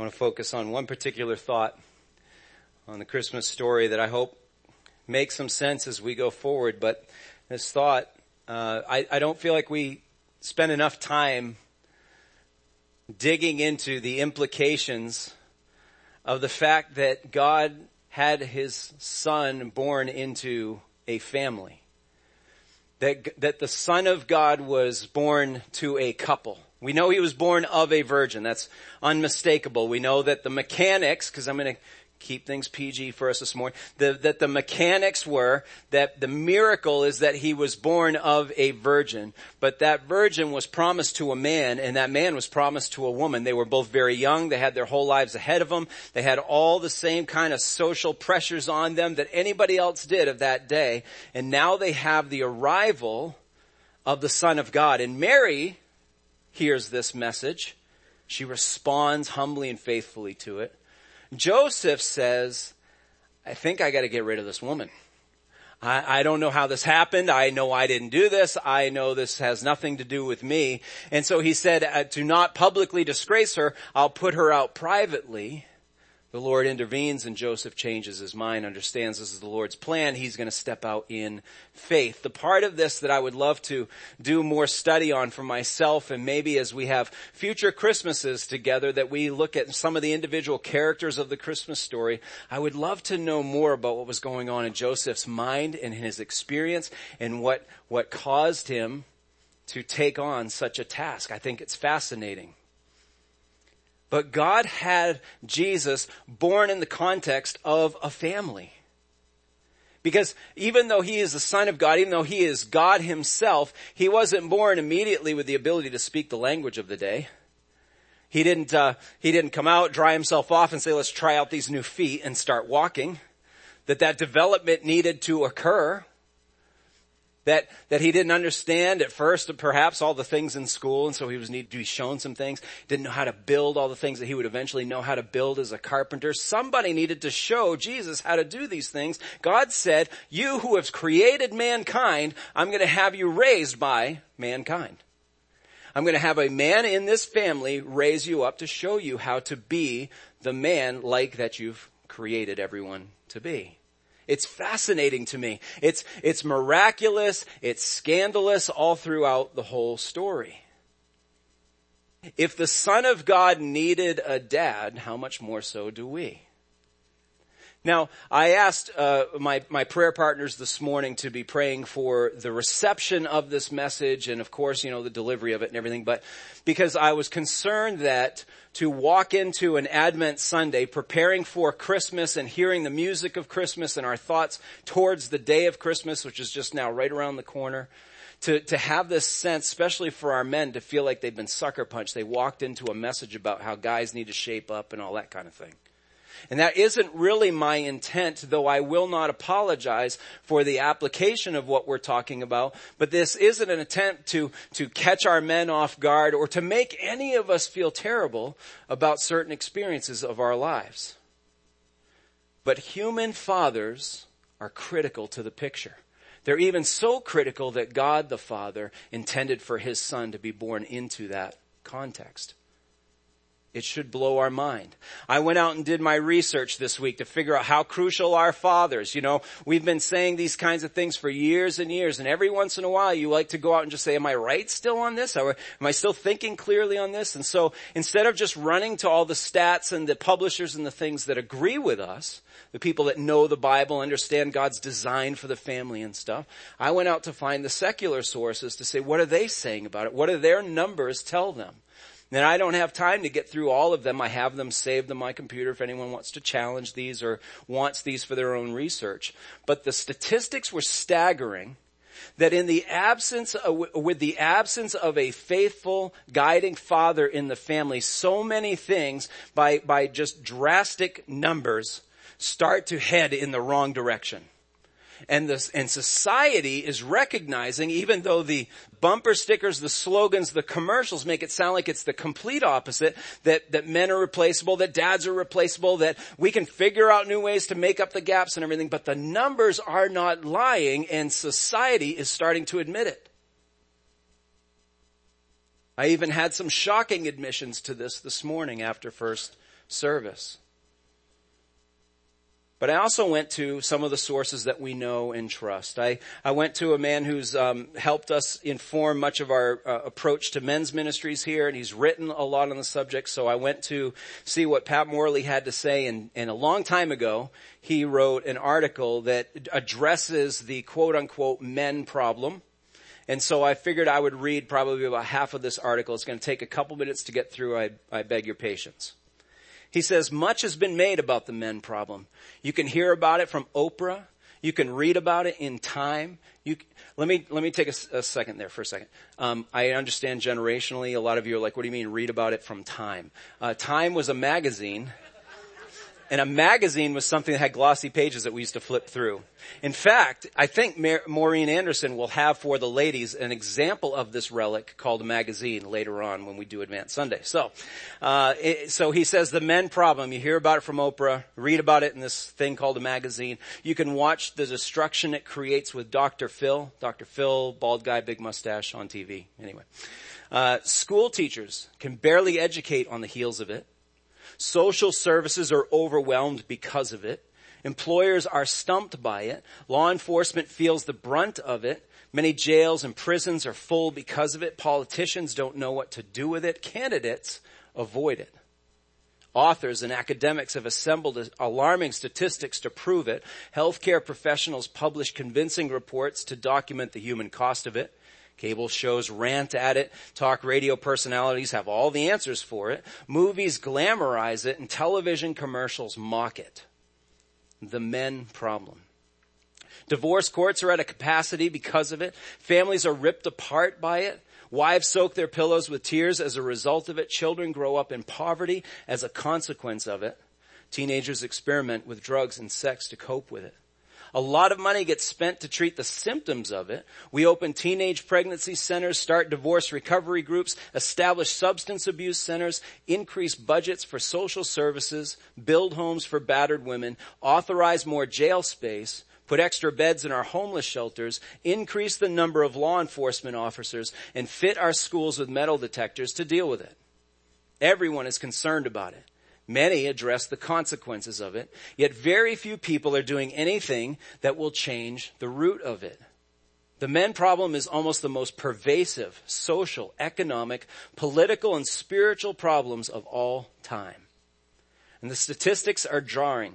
I want to focus on one particular thought on the Christmas story that I hope makes some sense as we go forward. But this thought, uh, I, I don't feel like we spend enough time digging into the implications of the fact that God had his son born into a family. That, that the son of God was born to a couple. We know he was born of a virgin. That's unmistakable. We know that the mechanics, because I'm going to keep things PG for us this morning, the, that the mechanics were that the miracle is that he was born of a virgin, but that virgin was promised to a man and that man was promised to a woman. They were both very young. They had their whole lives ahead of them. They had all the same kind of social pressures on them that anybody else did of that day. And now they have the arrival of the son of God. And Mary, hears this message. She responds humbly and faithfully to it. Joseph says, I think I gotta get rid of this woman. I, I, don't know how this happened. I know I didn't do this. I know this has nothing to do with me. And so he said, uh, to not publicly disgrace her, I'll put her out privately. The Lord intervenes and Joseph changes his mind, understands this is the Lord's plan. He's going to step out in faith. The part of this that I would love to do more study on for myself and maybe as we have future Christmases together that we look at some of the individual characters of the Christmas story, I would love to know more about what was going on in Joseph's mind and his experience and what, what caused him to take on such a task. I think it's fascinating. But God had Jesus born in the context of a family. Because even though he is the son of God, even though he is God himself, he wasn't born immediately with the ability to speak the language of the day. He didn't, uh, he didn't come out, dry himself off and say, let's try out these new feet and start walking. That that development needed to occur that, that he didn't understand at first, perhaps all the things in school, and so he was needed to be shown some things. Didn't know how to build all the things that he would eventually know how to build as a carpenter. Somebody needed to show Jesus how to do these things. God said, you who have created mankind, I'm going to have you raised by mankind. I'm going to have a man in this family raise you up to show you how to be the man like that you've created everyone to be. It's fascinating to me. It's, it's miraculous. It's scandalous all throughout the whole story. If the Son of God needed a dad, how much more so do we? Now, I asked uh, my my prayer partners this morning to be praying for the reception of this message, and of course, you know, the delivery of it and everything. But because I was concerned that to walk into an Advent Sunday, preparing for Christmas and hearing the music of Christmas and our thoughts towards the day of Christmas, which is just now right around the corner, to, to have this sense, especially for our men, to feel like they've been sucker punched. They walked into a message about how guys need to shape up and all that kind of thing. And that isn't really my intent, though I will not apologize for the application of what we're talking about. But this isn't an attempt to, to catch our men off guard or to make any of us feel terrible about certain experiences of our lives. But human fathers are critical to the picture. They're even so critical that God the Father intended for His Son to be born into that context. It should blow our mind. I went out and did my research this week to figure out how crucial our fathers. You know, we've been saying these kinds of things for years and years, and every once in a while you like to go out and just say, am I right still on this? Am I still thinking clearly on this? And so instead of just running to all the stats and the publishers and the things that agree with us, the people that know the Bible, understand God's design for the family and stuff, I went out to find the secular sources to say, what are they saying about it? What do their numbers tell them? And I don't have time to get through all of them. I have them saved on my computer if anyone wants to challenge these or wants these for their own research. But the statistics were staggering that in the absence of, with the absence of a faithful guiding father in the family, so many things by, by just drastic numbers start to head in the wrong direction and this, and society is recognizing, even though the bumper stickers, the slogans, the commercials make it sound like it's the complete opposite, that, that men are replaceable, that dads are replaceable, that we can figure out new ways to make up the gaps and everything, but the numbers are not lying and society is starting to admit it. I even had some shocking admissions to this this morning after first service. But I also went to some of the sources that we know and trust. I, I went to a man who's um, helped us inform much of our uh, approach to men's ministries here, and he's written a lot on the subject. So I went to see what Pat Morley had to say, and, and a long time ago, he wrote an article that addresses the quote unquote men problem. And so I figured I would read probably about half of this article. It's going to take a couple minutes to get through. I, I beg your patience. He says, much has been made about the men problem. You can hear about it from Oprah. You can read about it in time. You, let me, let me take a, a second there for a second. Um, I understand generationally, a lot of you are like, what do you mean read about it from time? Uh, time was a magazine and a magazine was something that had glossy pages that we used to flip through. In fact, I think Maureen Anderson will have for the ladies an example of this relic called a magazine later on when we do Advent Sunday. So, uh, it, so he says the men problem. You hear about it from Oprah, read about it in this thing called a magazine. You can watch the destruction it creates with Dr. Phil. Dr. Phil, bald guy, big mustache on TV. Anyway. Uh, school teachers can barely educate on the heels of it. Social services are overwhelmed because of it. Employers are stumped by it. Law enforcement feels the brunt of it. Many jails and prisons are full because of it. Politicians don't know what to do with it. Candidates avoid it. Authors and academics have assembled alarming statistics to prove it. Healthcare professionals publish convincing reports to document the human cost of it. Cable shows rant at it. Talk radio personalities have all the answers for it. Movies glamorize it and television commercials mock it. The men problem. Divorce courts are at a capacity because of it. Families are ripped apart by it. Wives soak their pillows with tears as a result of it. Children grow up in poverty as a consequence of it. Teenagers experiment with drugs and sex to cope with it. A lot of money gets spent to treat the symptoms of it. We open teenage pregnancy centers, start divorce recovery groups, establish substance abuse centers, increase budgets for social services, build homes for battered women, authorize more jail space, put extra beds in our homeless shelters, increase the number of law enforcement officers, and fit our schools with metal detectors to deal with it. Everyone is concerned about it. Many address the consequences of it, yet very few people are doing anything that will change the root of it. The men problem is almost the most pervasive social, economic, political, and spiritual problems of all time. And the statistics are jarring.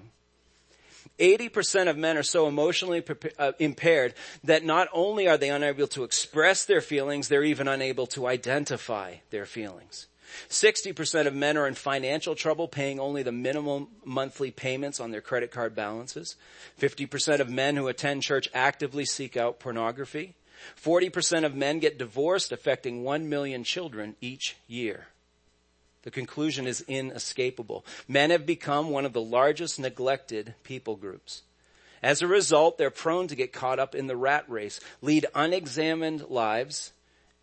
80% of men are so emotionally uh, impaired that not only are they unable to express their feelings, they're even unable to identify their feelings. 60% of men are in financial trouble paying only the minimum monthly payments on their credit card balances. 50% of men who attend church actively seek out pornography. 40% of men get divorced affecting 1 million children each year. The conclusion is inescapable. Men have become one of the largest neglected people groups. As a result, they're prone to get caught up in the rat race, lead unexamined lives,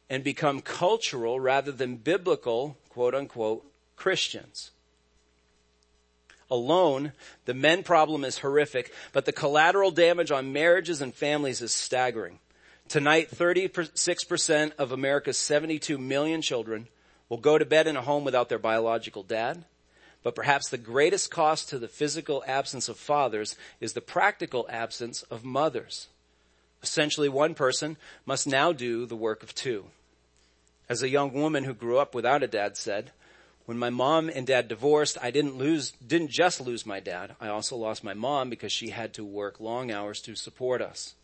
and become cultural rather than biblical, quote unquote, Christians. Alone, the men problem is horrific, but the collateral damage on marriages and families is staggering. Tonight, 36% of America's 72 million children will go to bed in a home without their biological dad. But perhaps the greatest cost to the physical absence of fathers is the practical absence of mothers. Essentially, one person must now do the work of two. As a young woman who grew up without a dad said, when my mom and dad divorced, I didn't lose, didn't just lose my dad. I also lost my mom because she had to work long hours to support us.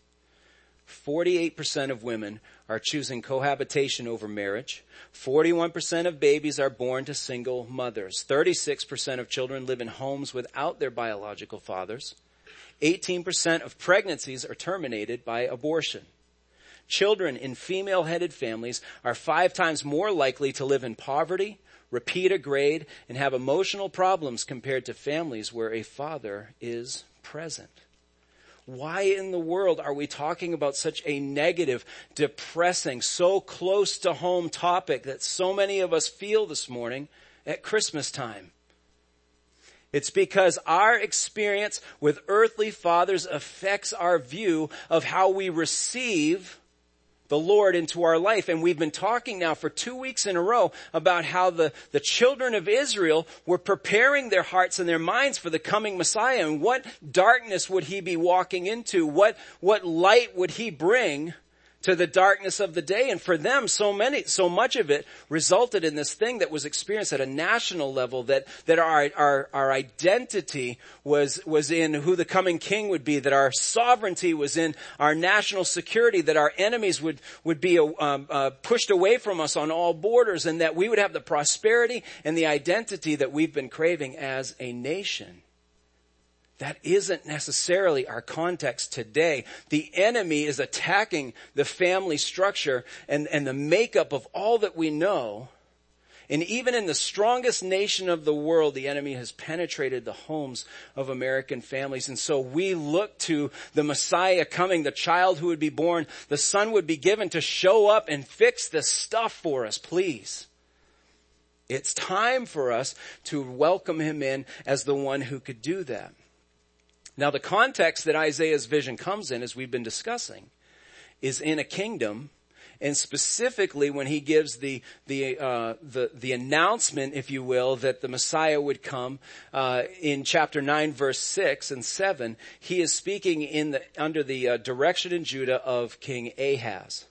48% of women are choosing cohabitation over marriage. 41% of babies are born to single mothers. 36% of children live in homes without their biological fathers. 18% of pregnancies are terminated by abortion. Children in female headed families are five times more likely to live in poverty, repeat a grade, and have emotional problems compared to families where a father is present. Why in the world are we talking about such a negative, depressing, so close to home topic that so many of us feel this morning at Christmas time? It's because our experience with earthly fathers affects our view of how we receive the Lord into our life. And we've been talking now for two weeks in a row about how the, the children of Israel were preparing their hearts and their minds for the coming Messiah and what darkness would he be walking into? What, what light would he bring? To the darkness of the day. And for them, so many, so much of it resulted in this thing that was experienced at a national level that, that our, our, our identity was, was in who the coming king would be, that our sovereignty was in our national security, that our enemies would, would be um, uh, pushed away from us on all borders, and that we would have the prosperity and the identity that we've been craving as a nation. That isn't necessarily our context today. The enemy is attacking the family structure and, and the makeup of all that we know. And even in the strongest nation of the world, the enemy has penetrated the homes of American families. And so we look to the Messiah coming, the child who would be born, the son would be given to show up and fix this stuff for us, please. It's time for us to welcome him in as the one who could do that. Now the context that Isaiah's vision comes in, as we've been discussing, is in a kingdom and specifically when he gives the the uh, the the announcement, if you will, that the Messiah would come uh, in chapter nine, verse six and seven, he is speaking in the under the uh, direction in Judah of King Ahaz.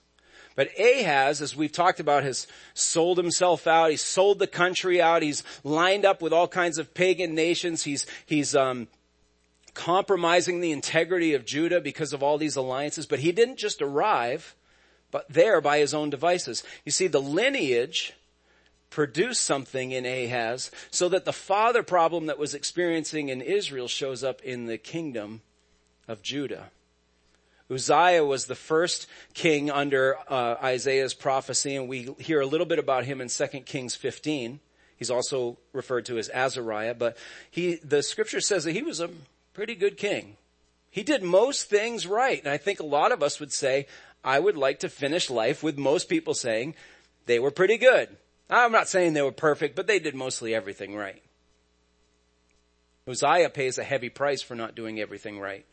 But Ahaz, as we've talked about, has sold himself out. He's sold the country out. He's lined up with all kinds of pagan nations. He's he's um, compromising the integrity of Judah because of all these alliances, but he didn't just arrive, but there by his own devices. You see, the lineage produced something in Ahaz so that the father problem that was experiencing in Israel shows up in the kingdom of Judah. Uzziah was the first king under uh, Isaiah's prophecy, and we hear a little bit about him in 2 Kings 15. He's also referred to as Azariah, but he, the scripture says that he was a pretty good king. He did most things right. And I think a lot of us would say, I would like to finish life with most people saying they were pretty good. I'm not saying they were perfect, but they did mostly everything right. Uzziah pays a heavy price for not doing everything right.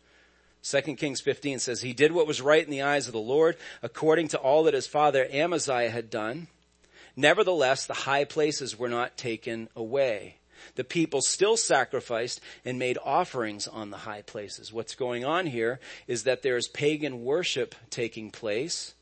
2 Kings 15 says, He did what was right in the eyes of the Lord, according to all that his father Amaziah had done. Nevertheless, the high places were not taken away the people still sacrificed and made offerings on the high places. What's going on here is that there's pagan worship taking place.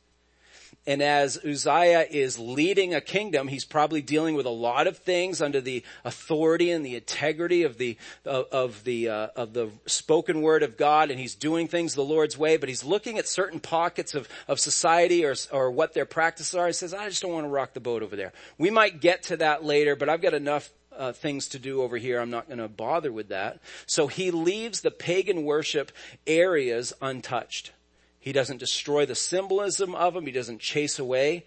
And as Uzziah is leading a kingdom, he's probably dealing with a lot of things under the authority and the integrity of the of, of the uh, of the spoken word of God, and he's doing things the Lord's way. But he's looking at certain pockets of of society or or what their practices are. He says, "I just don't want to rock the boat over there." We might get to that later, but I've got enough uh, things to do over here. I'm not going to bother with that. So he leaves the pagan worship areas untouched. He doesn't destroy the symbolism of them. He doesn't chase away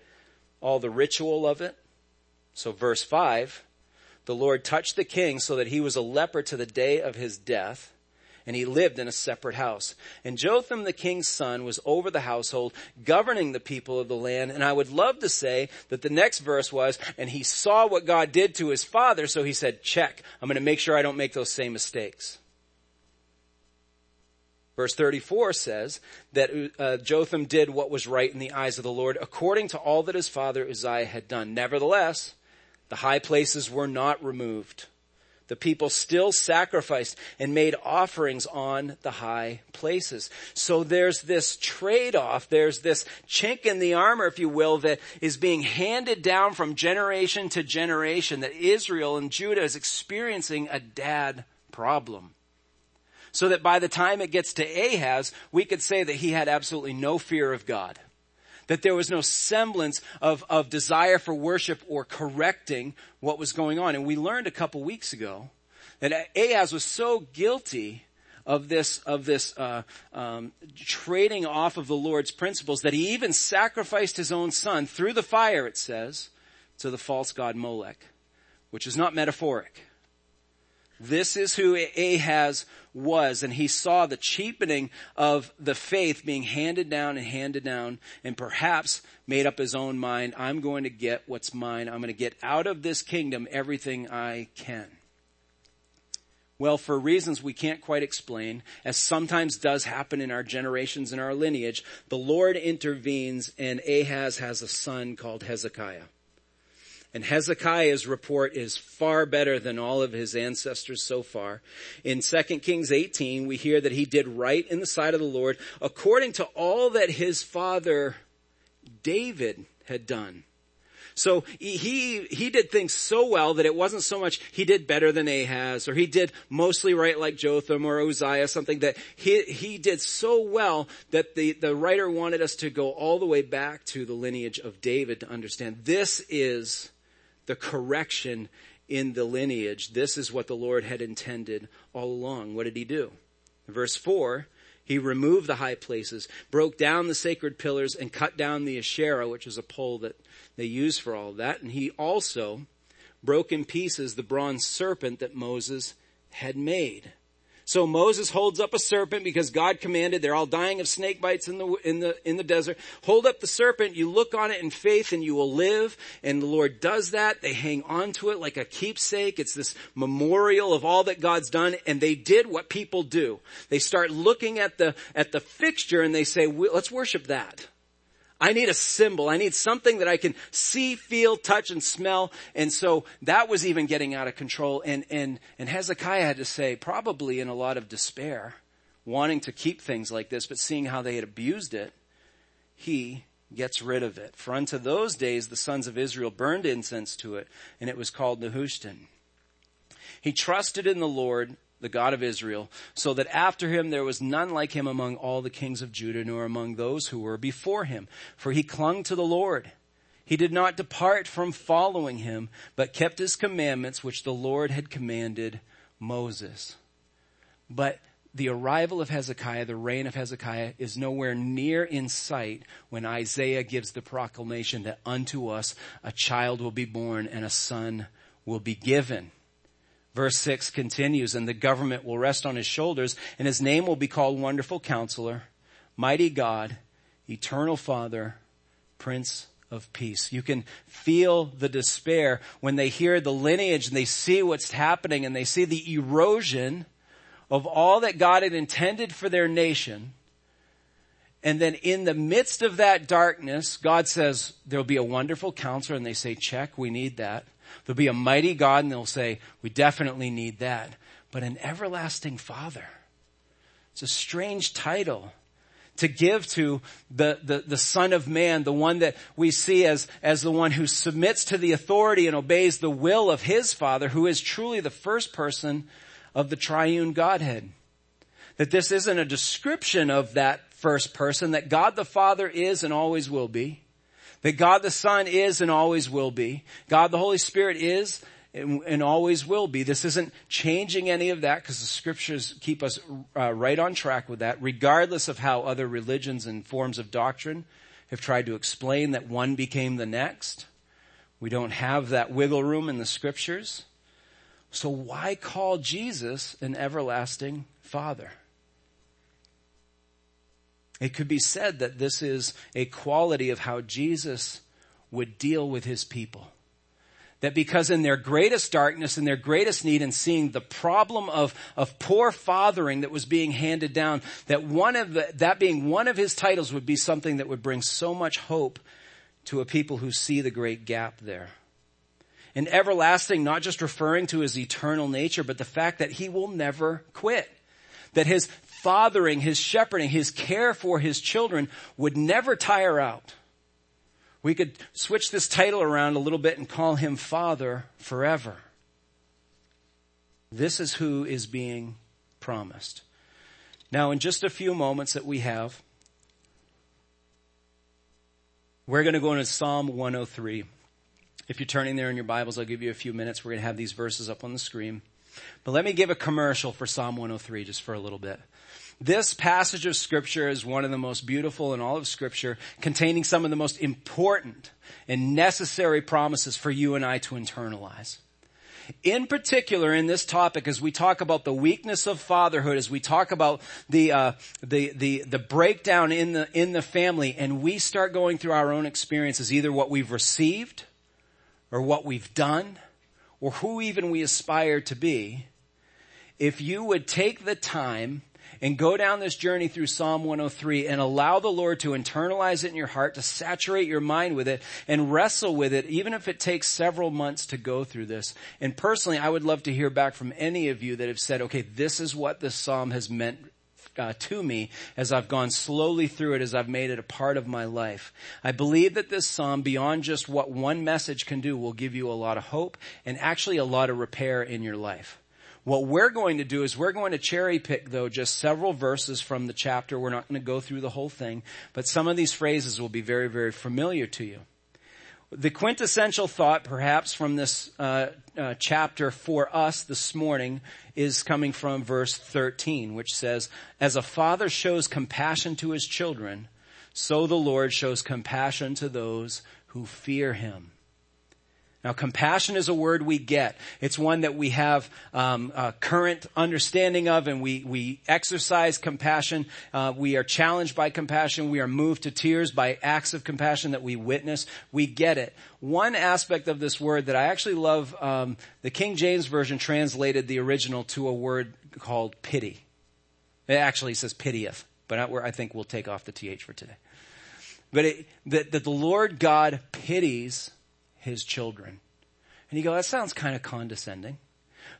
all the ritual of it. So verse five, the Lord touched the king so that he was a leper to the day of his death and he lived in a separate house. And Jotham the king's son was over the household, governing the people of the land. And I would love to say that the next verse was, and he saw what God did to his father, so he said, check, I'm going to make sure I don't make those same mistakes. Verse 34 says that uh, Jotham did what was right in the eyes of the Lord according to all that his father Uzziah had done. Nevertheless, the high places were not removed the people still sacrificed and made offerings on the high places. So there's this trade-off, there's this chink in the armor, if you will, that is being handed down from generation to generation that Israel and Judah is experiencing a dad problem. So that by the time it gets to Ahaz, we could say that he had absolutely no fear of God that there was no semblance of, of desire for worship or correcting what was going on. And we learned a couple weeks ago that Ahaz was so guilty of this of this uh, um, trading off of the Lord's principles that he even sacrificed his own son through the fire. It says to the false god Molech, which is not metaphoric. This is who Ahaz was, and he saw the cheapening of the faith being handed down and handed down, and perhaps made up his own mind, I'm going to get what's mine. I'm going to get out of this kingdom everything I can. Well, for reasons we can't quite explain, as sometimes does happen in our generations and our lineage, the Lord intervenes and Ahaz has a son called Hezekiah. And Hezekiah's report is far better than all of his ancestors so far. In 2 Kings 18, we hear that he did right in the sight of the Lord according to all that his father David had done. So he, he did things so well that it wasn't so much he did better than Ahaz or he did mostly right like Jotham or Uzziah, something that he, he did so well that the, the writer wanted us to go all the way back to the lineage of David to understand this is the correction in the lineage. This is what the Lord had intended all along. What did he do? Verse 4, he removed the high places, broke down the sacred pillars, and cut down the Asherah, which is a pole that they used for all that. And he also broke in pieces the bronze serpent that Moses had made. So Moses holds up a serpent because God commanded. They're all dying of snake bites in the, in the, in the desert. Hold up the serpent. You look on it in faith and you will live. And the Lord does that. They hang on to it like a keepsake. It's this memorial of all that God's done. And they did what people do. They start looking at the, at the fixture and they say, let's worship that. I need a symbol. I need something that I can see, feel, touch, and smell. And so that was even getting out of control. And, and, and Hezekiah had to say, probably in a lot of despair, wanting to keep things like this, but seeing how they had abused it, he gets rid of it. For unto those days the sons of Israel burned incense to it, and it was called Nehushtan. He trusted in the Lord the God of Israel, so that after him there was none like him among all the kings of Judah, nor among those who were before him. For he clung to the Lord. He did not depart from following him, but kept his commandments which the Lord had commanded Moses. But the arrival of Hezekiah, the reign of Hezekiah, is nowhere near in sight when Isaiah gives the proclamation that unto us a child will be born and a son will be given. Verse 6 continues, and the government will rest on his shoulders, and his name will be called Wonderful Counselor, Mighty God, Eternal Father, Prince of Peace. You can feel the despair when they hear the lineage and they see what's happening and they see the erosion of all that God had intended for their nation. And then in the midst of that darkness, God says, there'll be a wonderful counselor, and they say, check, we need that. There'll be a mighty God and they'll say, we definitely need that. But an everlasting father. It's a strange title to give to the, the, the son of man, the one that we see as, as the one who submits to the authority and obeys the will of his father, who is truly the first person of the triune Godhead. That this isn't a description of that first person, that God the Father is and always will be. That God the Son is and always will be. God the Holy Spirit is and, always will be. This isn't changing any of that because the scriptures keep us uh, right on track with that, regardless of how other religions and forms of doctrine have tried to explain that one became the next. We don't have that wiggle room in the scriptures. So why call Jesus an everlasting father? It could be said that this is a quality of how Jesus would deal with his people. That because in their greatest darkness and their greatest need and seeing the problem of, of poor fathering that was being handed down, that one of the, that being one of his titles would be something that would bring so much hope to a people who see the great gap there. And everlasting, not just referring to his eternal nature, but the fact that he will never quit that his fathering, his shepherding, his care for his children would never tire out. We could switch this title around a little bit and call him Father forever. This is who is being promised. Now, in just a few moments that we have, we're going to go into Psalm 103. If you're turning there in your Bibles, I'll give you a few minutes. We're going to have these verses up on the screen. But let me give a commercial for Psalm 103 just for a little bit. This passage of scripture is one of the most beautiful in all of scripture, containing some of the most important and necessary promises for you and I to internalize. In particular, in this topic, as we talk about the weakness of fatherhood, as we talk about the uh, the the the breakdown in the in the family, and we start going through our own experiences, either what we've received, or what we've done, or who even we aspire to be, if you would take the time and go down this journey through Psalm 103 and allow the Lord to internalize it in your heart, to saturate your mind with it and wrestle with it, even if it takes several months to go through this. And personally, I would love to hear back from any of you that have said, okay, this is what this Psalm has meant uh, to me as I've gone slowly through it, as I've made it a part of my life. I believe that this psalm, beyond just what one message can do, will give you a lot of hope and actually a lot of repair in your life. What we're going to do is we're going to cherry pick though just several verses from the chapter. We're not going to go through the whole thing, but some of these phrases will be very, very familiar to you. The quintessential thought perhaps from this uh, uh, chapter for us this morning is coming from verse 13, which says, as a father shows compassion to his children, so the Lord shows compassion to those who fear him. Now, compassion is a word we get. It's one that we have um, a current understanding of, and we we exercise compassion. Uh, we are challenged by compassion. We are moved to tears by acts of compassion that we witness. We get it. One aspect of this word that I actually love, um, the King James version translated the original to a word called pity. It actually says pitieth, but I think we'll take off the th for today. But it, that, that the Lord God pities his children. And you go, that sounds kind of condescending.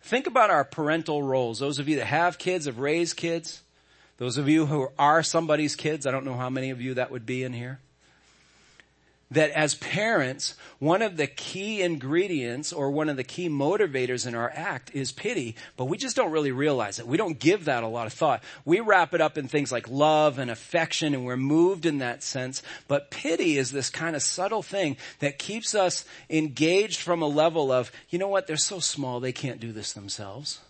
Think about our parental roles. Those of you that have kids, have raised kids. Those of you who are somebody's kids. I don't know how many of you that would be in here that as parents, one of the key ingredients or one of the key motivators in our act is pity, but we just don't really realize it. We don't give that a lot of thought. We wrap it up in things like love and affection and we're moved in that sense, but pity is this kind of subtle thing that keeps us engaged from a level of, you know what, they're so small they can't do this themselves.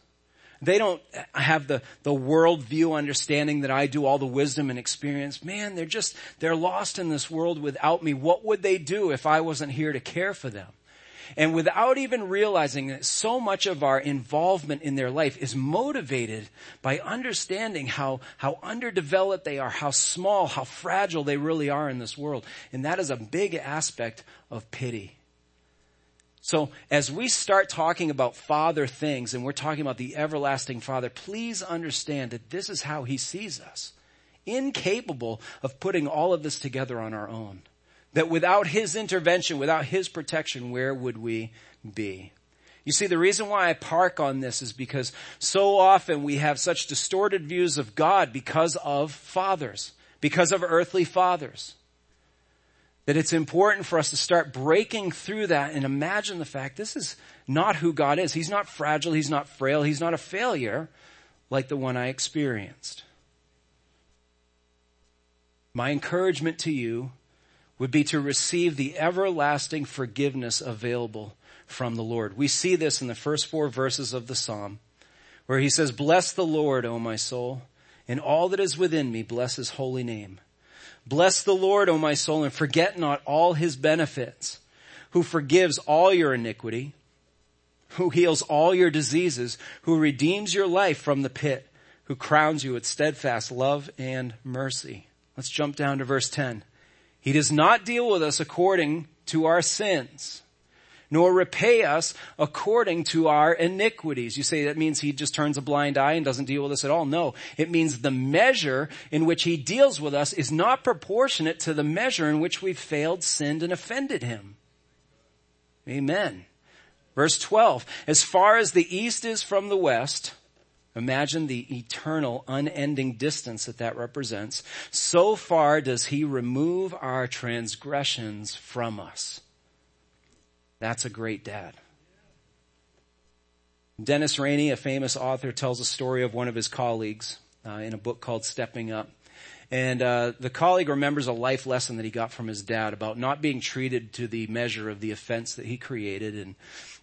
They don't have the, the worldview understanding that I do, all the wisdom and experience. Man, they're just, they're lost in this world without me. What would they do if I wasn't here to care for them? And without even realizing that so much of our involvement in their life is motivated by understanding how, how underdeveloped they are, how small, how fragile they really are in this world. And that is a big aspect of pity. So as we start talking about Father things and we're talking about the everlasting Father, please understand that this is how He sees us. Incapable of putting all of this together on our own. That without His intervention, without His protection, where would we be? You see, the reason why I park on this is because so often we have such distorted views of God because of fathers, because of earthly fathers that it's important for us to start breaking through that and imagine the fact this is not who God is. He's not fragile. He's not frail. He's not a failure like the one I experienced. My encouragement to you would be to receive the everlasting forgiveness available from the Lord. We see this in the first four verses of the Psalm where he says, bless the Lord, O my soul, and all that is within me, bless his holy name. Bless the Lord, O my soul, and forget not all his benefits, who forgives all your iniquity, who heals all your diseases, who redeems your life from the pit, who crowns you with steadfast love and mercy. Let's jump down to verse 10. He does not deal with us according to our sins nor repay us according to our iniquities. You say that means he just turns a blind eye and doesn't deal with us at all. No, it means the measure in which he deals with us is not proportionate to the measure in which we've failed, sinned, and offended him. Amen. Verse 12, as far as the east is from the west, Imagine the eternal, unending distance that that represents. So far does he remove our transgressions from us. That's a great dad. Dennis Rainey, a famous author, tells a story of one of his colleagues uh, in a book called Stepping Up. And uh, the colleague remembers a life lesson that he got from his dad about not being treated to the measure of the offense that he created and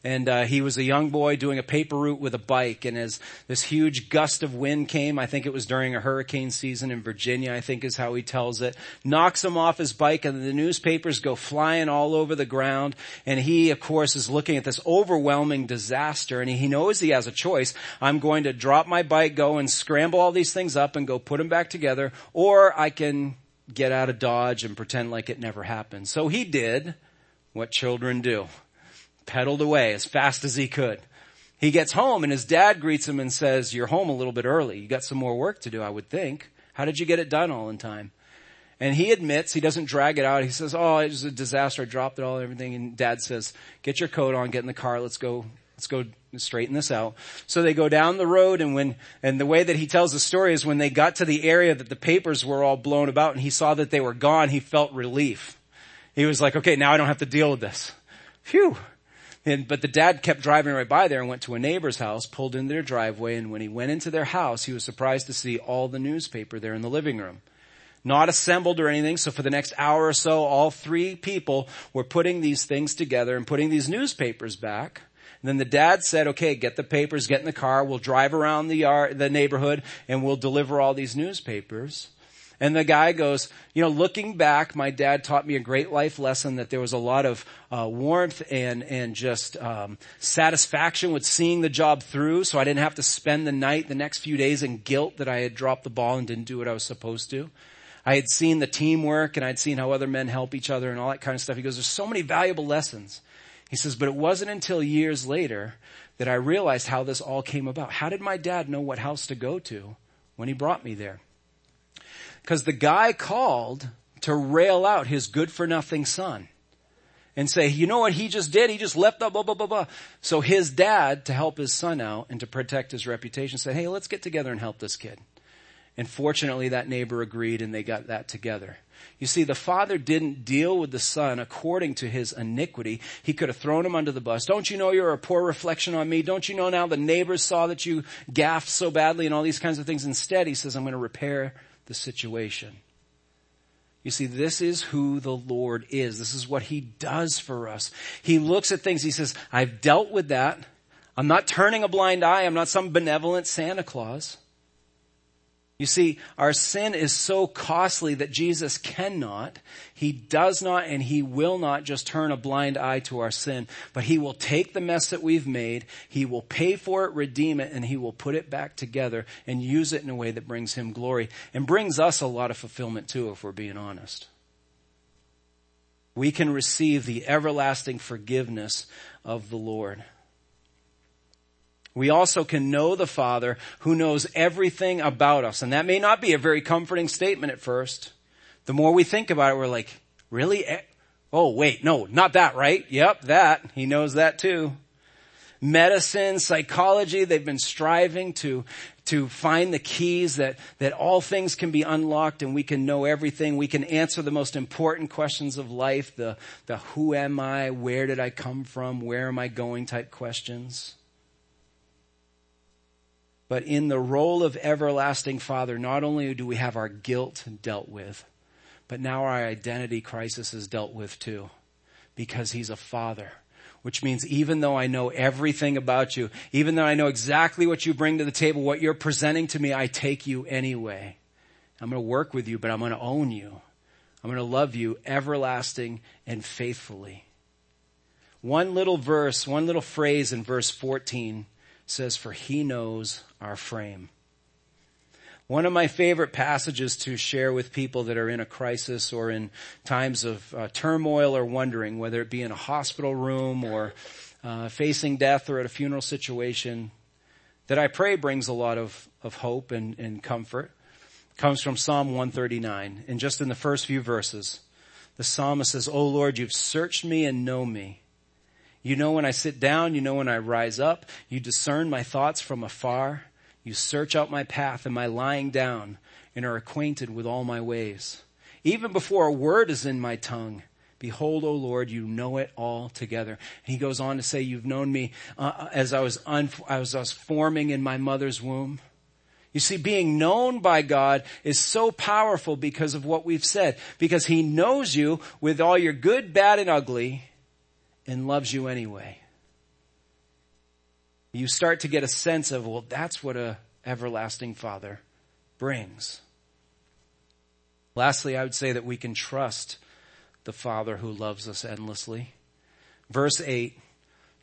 and uh, he was a young boy doing a paper route with a bike. And as this huge gust of wind came i think it was during a hurricane season in virginia i think is how he tells it knocks him off his bike and the newspapers go flying all over the ground. And he of course is looking at this overwhelming disaster and he knows he has a choice. I'm going to drop my bike go and scramble all these things up and go put them back together or i can get out of dodge and pretend like it never happened. So he did what children do pedaled away as fast as he could. He gets home and his dad greets him and says, you're home a little bit early. You got some more work to do, I would think. How did you get it done all in time? And he admits, he doesn't drag it out. He says, oh, it was a disaster. I dropped it all and everything. And dad says, get your coat on, get in the car. Let's go, let's go straighten this out. So they go down the road and when, and the way that he tells the story is when they got to the area that the papers were all blown about and he saw that they were gone, he felt relief. He was like, okay, now I don't have to deal with this. Phew. And, but the dad kept driving right by there and went to a neighbor's house, pulled in their driveway, and when he went into their house, he was surprised to see all the newspaper there in the living room. Not assembled or anything, so for the next hour or so, all three people were putting these things together and putting these newspapers back. And then the dad said, okay, get the papers, get in the car, we'll drive around the yard, the neighborhood, and we'll deliver all these newspapers. And the guy goes, you know, looking back, my dad taught me a great life lesson that there was a lot of uh, warmth and and just um, satisfaction with seeing the job through. So I didn't have to spend the night, the next few days, in guilt that I had dropped the ball and didn't do what I was supposed to. I had seen the teamwork and I'd seen how other men help each other and all that kind of stuff. He goes, there's so many valuable lessons. He says, but it wasn't until years later that I realized how this all came about. How did my dad know what house to go to when he brought me there? Because the guy called to rail out his good for nothing son and say, you know what he just did? He just left up, blah, blah, blah, blah. So his dad, to help his son out and to protect his reputation, said, hey, let's get together and help this kid. And fortunately that neighbor agreed and they got that together. You see, the father didn't deal with the son according to his iniquity. He could have thrown him under the bus. Don't you know you're a poor reflection on me? Don't you know now the neighbors saw that you gaffed so badly and all these kinds of things? Instead, he says, I'm going to repair the situation. You see, this is who the Lord is. This is what He does for us. He looks at things, He says, I've dealt with that. I'm not turning a blind eye. I'm not some benevolent Santa Claus. You see, our sin is so costly that Jesus cannot, He does not, and He will not just turn a blind eye to our sin, but He will take the mess that we've made, He will pay for it, redeem it, and He will put it back together and use it in a way that brings Him glory and brings us a lot of fulfillment too, if we're being honest. We can receive the everlasting forgiveness of the Lord. We also can know the Father who knows everything about us. And that may not be a very comforting statement at first. The more we think about it, we're like, really? Eh, oh, wait, no, not that, right? Yep, that. He knows that too. Medicine, psychology, they've been striving to, to find the keys that, that all things can be unlocked and we can know everything. We can answer the most important questions of life, the, the who am I, where did I come from, where am I going type questions. But in the role of everlasting Father, not only do we have our guilt dealt with, but now our identity crisis is dealt with too. Because He's a Father. Which means even though I know everything about you, even though I know exactly what you bring to the table, what you're presenting to me, I take you anyway. I'm going to work with you, but I'm going to own you. I'm going to love you everlasting and faithfully. One little verse, one little phrase in verse 14 says, for he knows our frame. One of my favorite passages to share with people that are in a crisis or in times of uh, turmoil or wondering, whether it be in a hospital room or uh, facing death or at a funeral situation, that I pray brings a lot of, of hope and, and comfort, comes from Psalm 139. And just in the first few verses, the psalmist says, "O Lord, you've searched me and know me. You know when I sit down, you know when I rise up. You discern my thoughts from afar. You search out my path and my lying down and are acquainted with all my ways. Even before a word is in my tongue, behold, O Lord, you know it all together. And he goes on to say, you've known me uh, as I was, un- as I was forming in my mother's womb. You see, being known by God is so powerful because of what we've said. Because He knows you with all your good, bad, and ugly and loves you anyway. You start to get a sense of, well, that's what a everlasting father brings. Lastly, I would say that we can trust the father who loves us endlessly. Verse 8,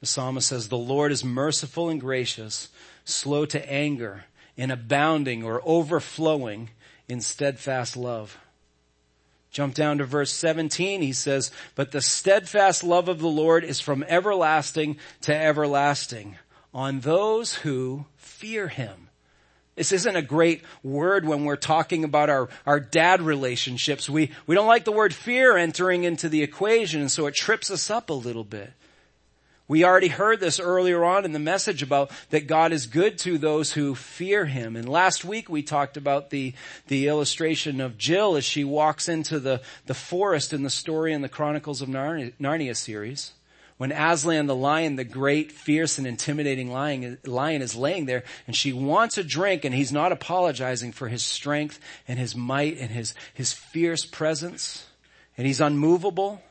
the psalmist says, the Lord is merciful and gracious, slow to anger, and abounding or overflowing in steadfast love. Jump down to verse 17. He says, but the steadfast love of the Lord is from everlasting to everlasting on those who fear him. This isn't a great word when we're talking about our, our dad relationships. We, we don't like the word fear entering into the equation, and so it trips us up a little bit. We already heard this earlier on in the message about that God is good to those who fear Him. And last week we talked about the, the illustration of Jill as she walks into the, the forest in the story in the Chronicles of Narnia, Narnia series when Aslan the lion, the great, fierce, and intimidating lion, lion is laying there and she wants a drink and he's not apologizing for his strength and his might and his, his fierce presence and he's unmovable.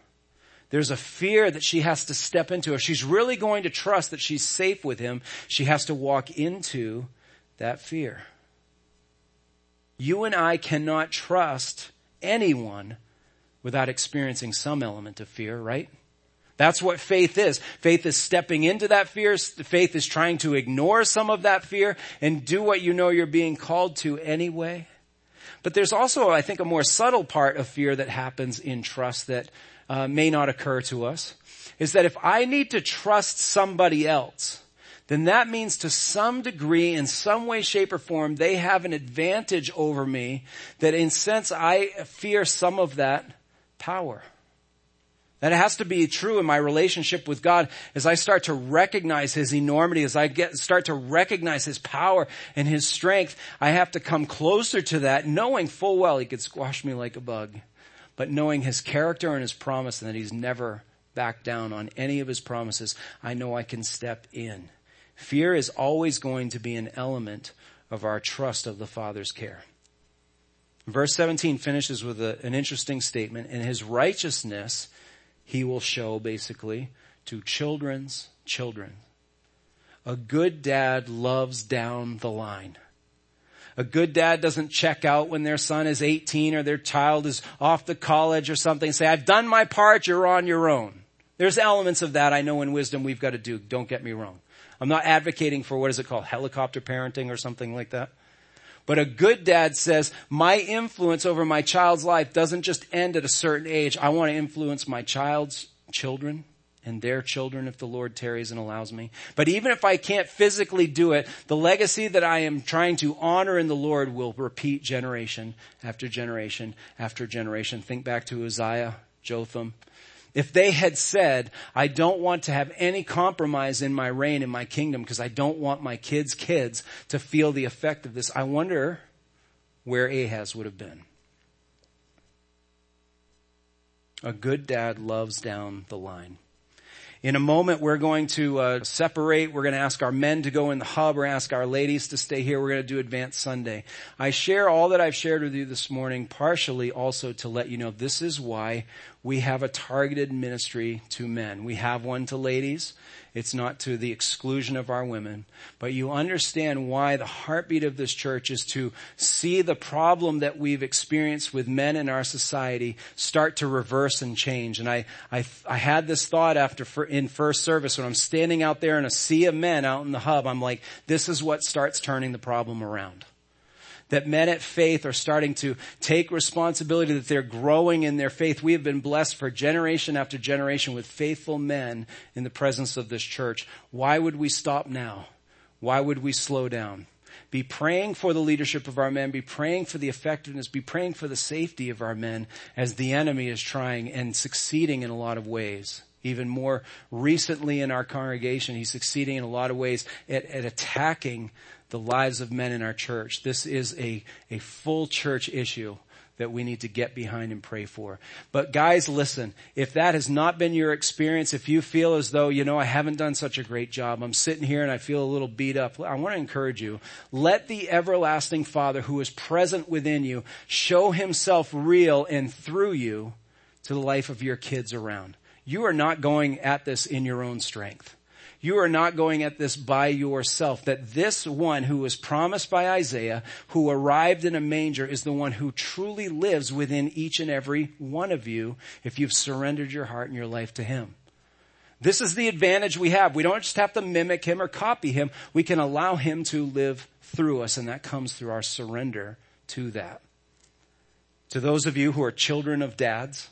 There's a fear that she has to step into. If she's really going to trust that she's safe with him, she has to walk into that fear. You and I cannot trust anyone without experiencing some element of fear, right? That's what faith is. Faith is stepping into that fear. Faith is trying to ignore some of that fear and do what you know you're being called to anyway. But there's also, I think, a more subtle part of fear that happens in trust that uh, may not occur to us. Is that if I need to trust somebody else, then that means to some degree, in some way, shape, or form, they have an advantage over me that in sense I fear some of that power. That has to be true in my relationship with God as I start to recognize His enormity, as I get, start to recognize His power and His strength. I have to come closer to that, knowing full well He could squash me like a bug, but knowing His character and His promise and that He's never backed down on any of His promises, I know I can step in. Fear is always going to be an element of our trust of the Father's care. Verse 17 finishes with a, an interesting statement. In His righteousness, he will show basically to children's children. A good dad loves down the line. A good dad doesn't check out when their son is 18 or their child is off to college or something say, I've done my part, you're on your own. There's elements of that I know in wisdom we've got to do. Don't get me wrong. I'm not advocating for what is it called? Helicopter parenting or something like that. But a good dad says, my influence over my child's life doesn't just end at a certain age. I want to influence my child's children and their children if the Lord tarries and allows me. But even if I can't physically do it, the legacy that I am trying to honor in the Lord will repeat generation after generation after generation. Think back to Uzziah, Jotham, if they had said, I don't want to have any compromise in my reign in my kingdom because I don't want my kids' kids to feel the effect of this, I wonder where Ahaz would have been. A good dad loves down the line. In a moment, we're going to uh, separate. We're going to ask our men to go in the hub or ask our ladies to stay here. We're going to do Advent Sunday. I share all that I've shared with you this morning, partially also to let you know this is why we have a targeted ministry to men. We have one to ladies. It's not to the exclusion of our women, but you understand why the heartbeat of this church is to see the problem that we've experienced with men in our society start to reverse and change. And I, I, I had this thought after in first service when I'm standing out there in a sea of men out in the hub. I'm like, this is what starts turning the problem around that men at faith are starting to take responsibility, that they're growing in their faith. We have been blessed for generation after generation with faithful men in the presence of this church. Why would we stop now? Why would we slow down? Be praying for the leadership of our men. Be praying for the effectiveness. Be praying for the safety of our men as the enemy is trying and succeeding in a lot of ways. Even more recently in our congregation, he's succeeding in a lot of ways at, at attacking the lives of men in our church. This is a, a full church issue that we need to get behind and pray for. But guys, listen, if that has not been your experience, if you feel as though, you know, I haven't done such a great job, I'm sitting here and I feel a little beat up, I want to encourage you. Let the everlasting Father who is present within you show himself real and through you to the life of your kids around. You are not going at this in your own strength. You are not going at this by yourself. That this one who was promised by Isaiah, who arrived in a manger, is the one who truly lives within each and every one of you if you've surrendered your heart and your life to Him. This is the advantage we have. We don't just have to mimic Him or copy Him. We can allow Him to live through us, and that comes through our surrender to that. To those of you who are children of dads,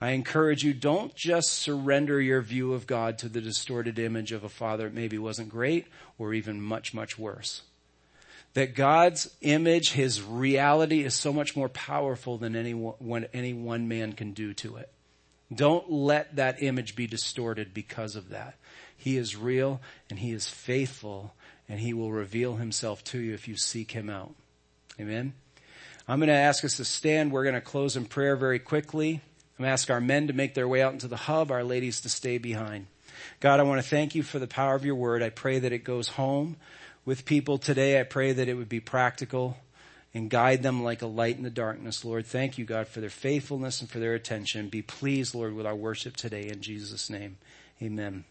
I encourage you, don't just surrender your view of God to the distorted image of a father that maybe wasn't great or even much, much worse. That God's image, His reality is so much more powerful than any one, any one man can do to it. Don't let that image be distorted because of that. He is real and He is faithful and He will reveal Himself to you if you seek Him out. Amen. I'm going to ask us to stand. We're going to close in prayer very quickly. I'm going to ask our men to make their way out into the hub, our ladies to stay behind. God, I want to thank you for the power of your word. I pray that it goes home with people today. I pray that it would be practical and guide them like a light in the darkness. Lord, thank you, God, for their faithfulness and for their attention. Be pleased, Lord, with our worship today in Jesus' name. Amen.